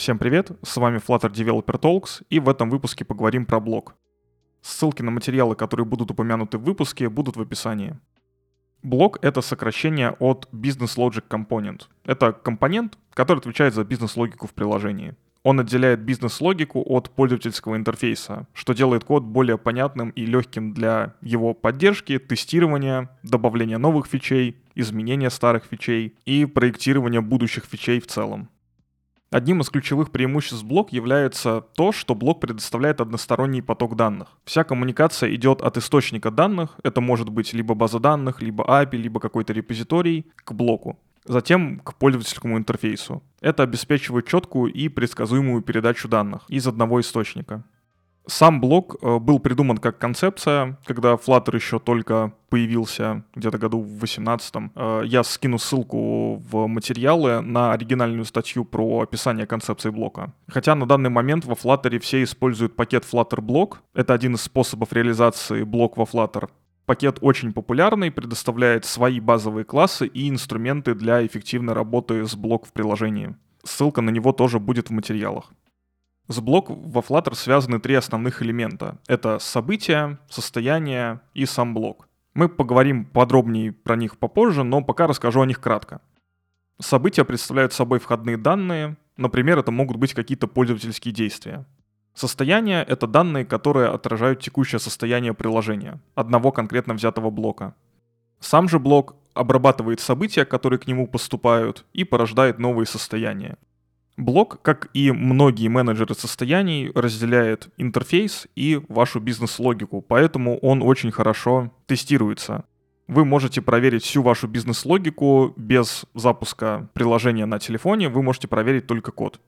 Всем привет, с вами Flutter Developer Talks, и в этом выпуске поговорим про блок. Ссылки на материалы, которые будут упомянуты в выпуске, будут в описании. Блок — это сокращение от Business Logic Component. Это компонент, который отвечает за бизнес-логику в приложении. Он отделяет бизнес-логику от пользовательского интерфейса, что делает код более понятным и легким для его поддержки, тестирования, добавления новых фичей, изменения старых фичей и проектирования будущих фичей в целом. Одним из ключевых преимуществ блок является то, что блок предоставляет односторонний поток данных. Вся коммуникация идет от источника данных, это может быть либо база данных, либо API, либо какой-то репозиторий, к блоку. Затем к пользовательскому интерфейсу. Это обеспечивает четкую и предсказуемую передачу данных из одного источника. Сам блок э, был придуман как концепция, когда Flutter еще только появился где-то году в 18 э, Я скину ссылку в материалы на оригинальную статью про описание концепции блока. Хотя на данный момент во Flutter все используют пакет Flutter Block. Это один из способов реализации блок во Flutter. Пакет очень популярный, предоставляет свои базовые классы и инструменты для эффективной работы с блок в приложении. Ссылка на него тоже будет в материалах. С блок во Flutter связаны три основных элемента. Это события, состояние и сам блок. Мы поговорим подробнее про них попозже, но пока расскажу о них кратко. События представляют собой входные данные, например, это могут быть какие-то пользовательские действия. Состояние — это данные, которые отражают текущее состояние приложения, одного конкретно взятого блока. Сам же блок обрабатывает события, которые к нему поступают, и порождает новые состояния. Блок, как и многие менеджеры состояний, разделяет интерфейс и вашу бизнес-логику, поэтому он очень хорошо тестируется. Вы можете проверить всю вашу бизнес-логику без запуска приложения на телефоне, вы можете проверить только код.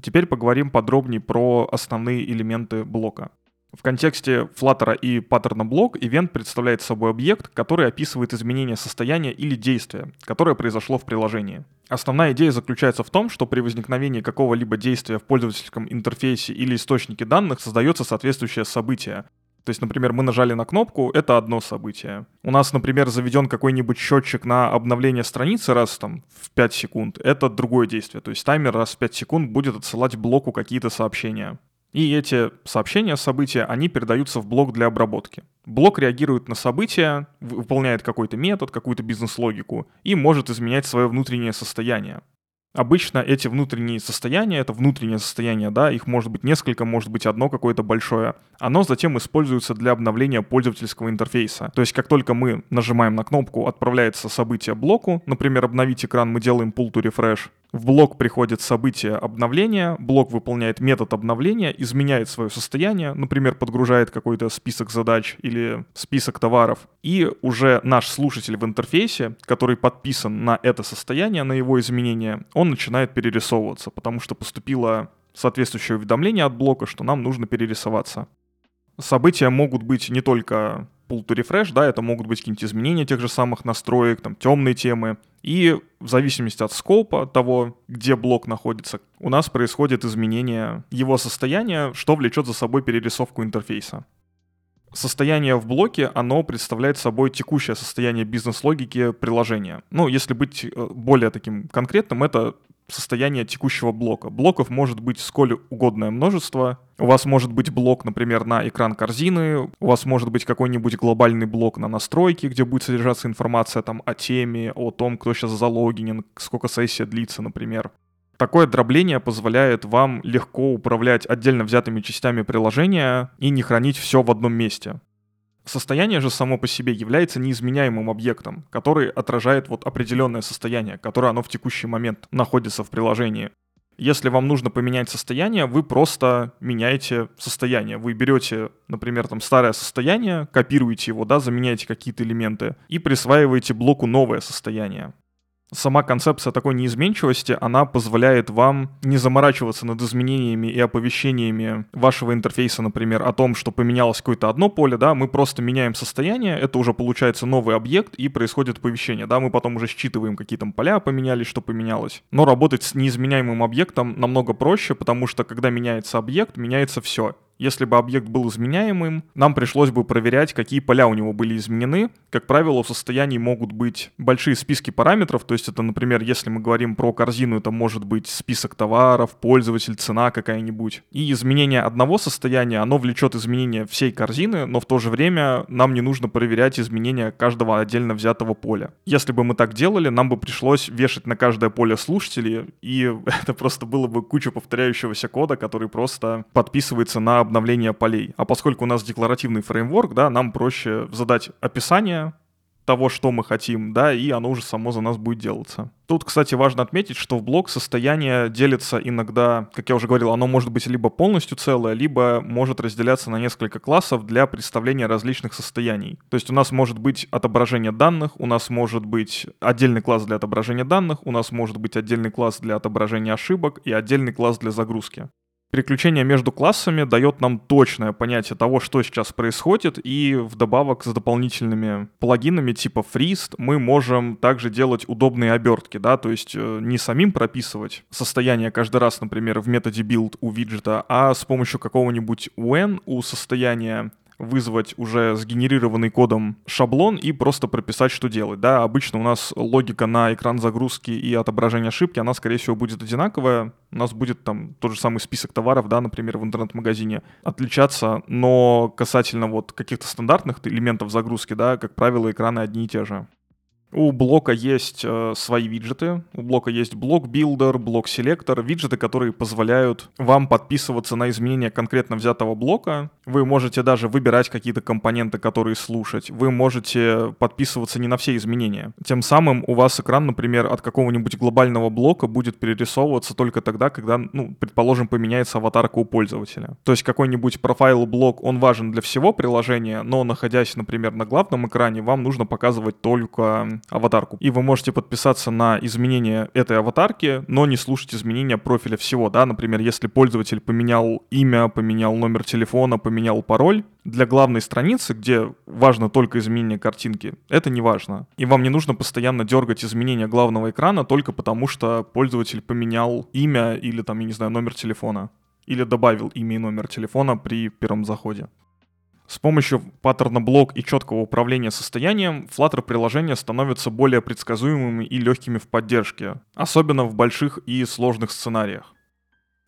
Теперь поговорим подробнее про основные элементы блока. В контексте Flutter и паттерна блок ивент представляет собой объект, который описывает изменение состояния или действия, которое произошло в приложении. Основная идея заключается в том, что при возникновении какого-либо действия в пользовательском интерфейсе или источнике данных создается соответствующее событие. То есть, например, мы нажали на кнопку, это одно событие. У нас, например, заведен какой-нибудь счетчик на обновление страницы раз там в 5 секунд, это другое действие. То есть таймер раз в 5 секунд будет отсылать блоку какие-то сообщения. И эти сообщения, события, они передаются в блок для обработки. Блок реагирует на события, выполняет какой-то метод, какую-то бизнес-логику и может изменять свое внутреннее состояние. Обычно эти внутренние состояния, это внутреннее состояние, да, их может быть несколько, может быть одно какое-то большое, оно затем используется для обновления пользовательского интерфейса. То есть как только мы нажимаем на кнопку «Отправляется событие блоку», например, «Обновить экран», мы делаем pull to refresh, в блок приходит событие обновления, блок выполняет метод обновления, изменяет свое состояние, например, подгружает какой-то список задач или список товаров, и уже наш слушатель в интерфейсе, который подписан на это состояние, на его изменение, он начинает перерисовываться, потому что поступило соответствующее уведомление от блока, что нам нужно перерисоваться. События могут быть не только pull to refresh, да, это могут быть какие-нибудь изменения тех же самых настроек, там, темные темы. И в зависимости от скопа того, где блок находится, у нас происходит изменение его состояния, что влечет за собой перерисовку интерфейса. Состояние в блоке, оно представляет собой текущее состояние бизнес-логики приложения. Ну, если быть э, более таким конкретным, это состояние текущего блока. Блоков может быть сколь угодное множество. У вас может быть блок, например, на экран корзины, у вас может быть какой-нибудь глобальный блок на настройки, где будет содержаться информация там о теме, о том, кто сейчас залогинен, сколько сессия длится, например. Такое дробление позволяет вам легко управлять отдельно взятыми частями приложения и не хранить все в одном месте. Состояние же само по себе является неизменяемым объектом, который отражает вот определенное состояние, которое оно в текущий момент находится в приложении. Если вам нужно поменять состояние, вы просто меняете состояние. Вы берете, например, там старое состояние, копируете его, да, заменяете какие-то элементы и присваиваете блоку новое состояние сама концепция такой неизменчивости, она позволяет вам не заморачиваться над изменениями и оповещениями вашего интерфейса, например, о том, что поменялось какое-то одно поле, да, мы просто меняем состояние, это уже получается новый объект и происходит оповещение, да, мы потом уже считываем, какие там поля поменялись, что поменялось. Но работать с неизменяемым объектом намного проще, потому что когда меняется объект, меняется все Если бы объект был изменяемым, нам пришлось бы проверять, какие поля у него были изменены. Как правило, в состоянии могут быть большие списки параметров, то есть это, например, если мы говорим про корзину, это может быть список товаров, пользователь, цена какая-нибудь. И изменение одного состояния, оно влечет изменение всей корзины, но в то же время нам не нужно проверять изменения каждого отдельно взятого поля. Если бы мы так делали, нам бы пришлось вешать на каждое поле слушателей, и это просто было бы куча повторяющегося кода, который просто подписывается на обновление полей. А поскольку у нас декларативный фреймворк, да, нам проще задать описание, того, что мы хотим, да, и оно уже само за нас будет делаться. Тут, кстати, важно отметить, что в блок состояние делится иногда, как я уже говорил, оно может быть либо полностью целое, либо может разделяться на несколько классов для представления различных состояний. То есть у нас может быть отображение данных, у нас может быть отдельный класс для отображения данных, у нас может быть отдельный класс для отображения ошибок и отдельный класс для загрузки. Переключение между классами дает нам точное понятие того, что сейчас происходит, и вдобавок с дополнительными плагинами типа Freeze мы можем также делать удобные обертки, да, то есть э, не самим прописывать состояние каждый раз, например, в методе build у виджета, а с помощью какого-нибудь when у состояния вызвать уже сгенерированный кодом шаблон и просто прописать, что делать. Да, обычно у нас логика на экран загрузки и отображения ошибки, она, скорее всего, будет одинаковая. У нас будет там тот же самый список товаров, да, например, в интернет-магазине отличаться, но касательно вот каких-то стандартных элементов загрузки, да, как правило, экраны одни и те же. У блока есть э, свои виджеты. У блока есть BlocBuilder, BlocSelector, виджеты, которые позволяют вам подписываться на изменения конкретно взятого блока. Вы можете даже выбирать какие-то компоненты, которые слушать. Вы можете подписываться не на все изменения. Тем самым у вас экран, например, от какого-нибудь глобального блока будет перерисовываться только тогда, когда, ну, предположим, поменяется аватарка у пользователя. То есть какой-нибудь профайл-блок, он важен для всего приложения, но находясь, например, на главном экране, вам нужно показывать только аватарку. И вы можете подписаться на изменение этой аватарки, но не слушать изменения профиля всего, да, например, если пользователь поменял имя, поменял номер телефона, поменял пароль, для главной страницы, где важно только изменение картинки, это не важно. И вам не нужно постоянно дергать изменения главного экрана только потому, что пользователь поменял имя или там, я не знаю, номер телефона. Или добавил имя и номер телефона при первом заходе. С помощью паттерна блок и четкого управления состоянием Flutter приложения становятся более предсказуемыми и легкими в поддержке, особенно в больших и сложных сценариях.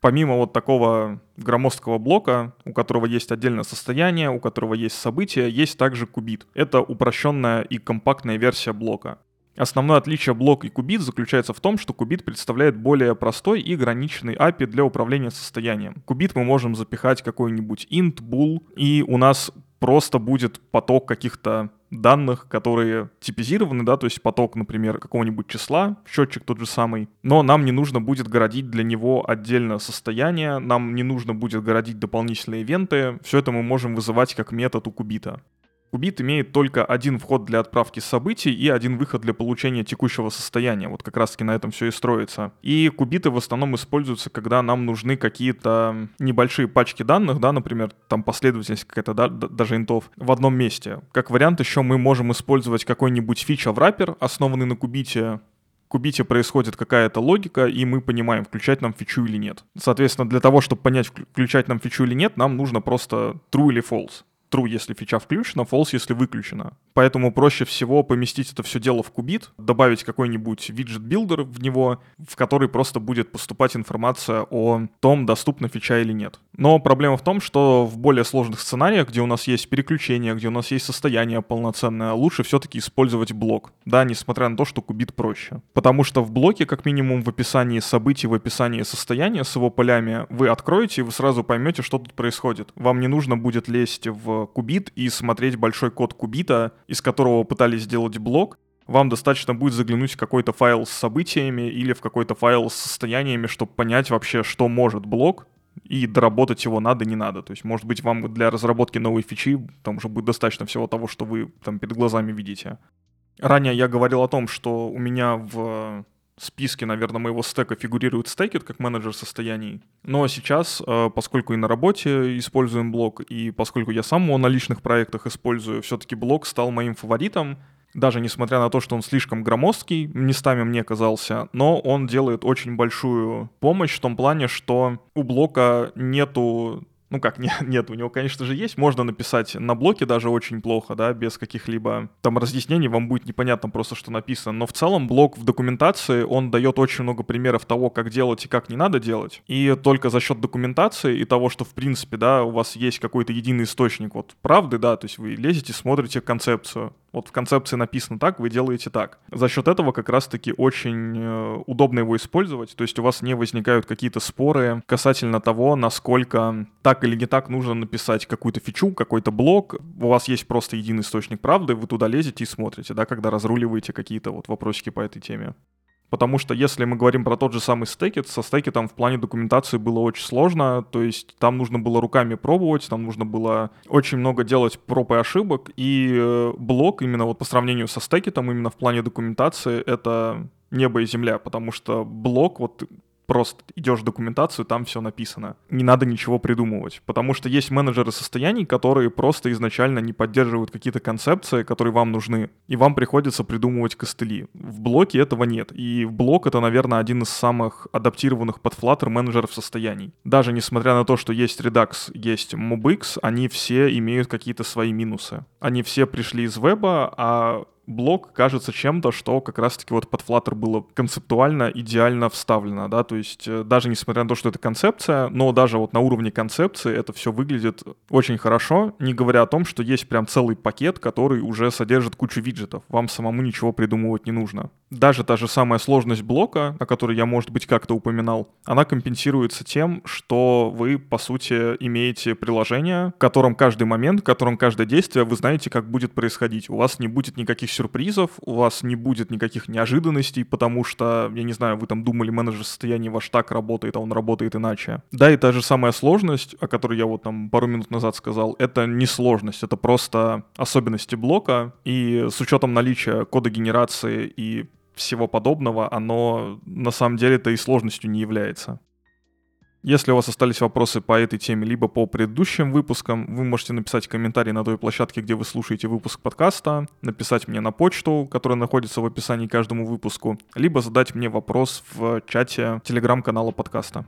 Помимо вот такого громоздкого блока, у которого есть отдельное состояние, у которого есть события, есть также кубит. Это упрощенная и компактная версия блока. Основное отличие блок и кубит заключается в том, что кубит представляет более простой и ограниченный API для управления состоянием. Кубит мы можем запихать какой-нибудь int, bool, и у нас просто будет поток каких-то данных, которые типизированы, да, то есть поток, например, какого-нибудь числа, счетчик тот же самый, но нам не нужно будет городить для него отдельно состояние, нам не нужно будет городить дополнительные ивенты, все это мы можем вызывать как метод у кубита. Кубит имеет только один вход для отправки событий и один выход для получения текущего состояния. Вот как раз таки на этом все и строится. И кубиты в основном используются, когда нам нужны какие-то небольшие пачки данных, да, например, там последовательность какая-то, да, даже интов, в одном месте. Как вариант еще мы можем использовать какой-нибудь фича в раппер, основанный на кубите, кубите происходит какая-то логика, и мы понимаем, включать нам фичу или нет. Соответственно, для того, чтобы понять, включать нам фичу или нет, нам нужно просто true или false true, если фича включена, false, если выключена. Поэтому проще всего поместить это все дело в кубит, добавить какой-нибудь виджет-билдер в него, в который просто будет поступать информация о том, доступна фича или нет. Но проблема в том, что в более сложных сценариях, где у нас есть переключение, где у нас есть состояние полноценное, лучше все-таки использовать блок. Да, несмотря на то, что кубит проще. Потому что в блоке, как минимум в описании событий, в описании состояния с его полями, вы откроете и вы сразу поймете, что тут происходит. Вам не нужно будет лезть в кубит и смотреть большой код кубита, из которого пытались сделать блок, вам достаточно будет заглянуть в какой-то файл с событиями или в какой-то файл с состояниями, чтобы понять вообще, что может блок, и доработать его надо, не надо. То есть, может быть, вам для разработки новой фичи там уже будет достаточно всего того, что вы там перед глазами видите. Ранее я говорил о том, что у меня в списке, наверное, моего стека фигурирует Stackit как менеджер состояний. Но сейчас, э, поскольку и на работе используем блок, и поскольку я сам его на личных проектах использую, все-таки блок стал моим фаворитом. Даже несмотря на то, что он слишком громоздкий, местами мне казался, но он делает очень большую помощь в том плане, что у блока нету Ну как, не, нет, у него, конечно же, есть. Можно написать на блоке даже очень плохо, да, без каких-либо там разъяснений, вам будет непонятно просто, что написано. Но в целом блок в документации, он дает очень много примеров того, как делать и как не надо делать. И только за счет документации и того, что, в принципе, да, у вас есть какой-то единый источник вот правды, да, то есть вы лезете, смотрите концепцию. Вот в концепции написано так, вы делаете так. За счет этого как раз-таки очень э, удобно его использовать, то есть у вас не возникают какие-то споры касательно того, насколько так или не так нужно написать какую-то фичу, какой-то блок. У вас есть просто единый источник правды, вы туда лезете и смотрите, да, когда разруливаете какие-то вот вопросики по этой теме. Потому что если мы говорим про тот же самый стекет, со стекетом в плане документации было очень сложно, то есть там нужно было руками пробовать, там нужно было очень много делать проб и ошибок, и э, блок именно вот по сравнению со стекетом, именно в плане документации, это небо и земля, потому что блок вот просто идешь в документацию, там все написано. Не надо ничего придумывать, потому что есть менеджеры состояний, которые просто изначально не поддерживают какие-то концепции, которые вам нужны, и вам приходится придумывать костыли. В блоке этого нет, и в блок это, наверное, один из самых адаптированных под Flutter менеджеров состояний. Даже несмотря на то, что есть Redux, есть MobX, они все имеют какие-то свои минусы. Они все пришли из веба, а блок кажется чем-то, что как раз-таки вот под Flutter было концептуально идеально вставлено, да, то есть э, даже несмотря на то, что это концепция, но даже вот на уровне концепции это все выглядит очень хорошо, не говоря о том, что есть прям целый пакет, который уже содержит кучу виджетов, вам самому ничего придумывать не нужно. Даже та же самая сложность блока, о которой я, может быть, как-то упоминал, она компенсируется тем, что вы, по сути, имеете приложение, в котором каждый момент, в котором каждое действие вы знаете, как будет происходить. У вас не будет никаких сюрпризов, у вас не будет никаких неожиданностей, потому что, я не знаю, вы там думали, менеджер состояния ваш так работает, а он работает иначе. Да, и та же самая сложность, о которой я вот там пару минут назад сказал, это не сложность, это просто особенности блока, и с учетом наличия кода генерации и всего подобного, оно на самом деле-то и сложностью не является. Если у вас остались вопросы по этой теме, либо по предыдущим выпускам, вы можете написать комментарий на той площадке, где вы слушаете выпуск подкаста, написать мне на почту, которая находится в описании к каждому выпуску, либо задать мне вопрос в чате телеграм-канала подкаста.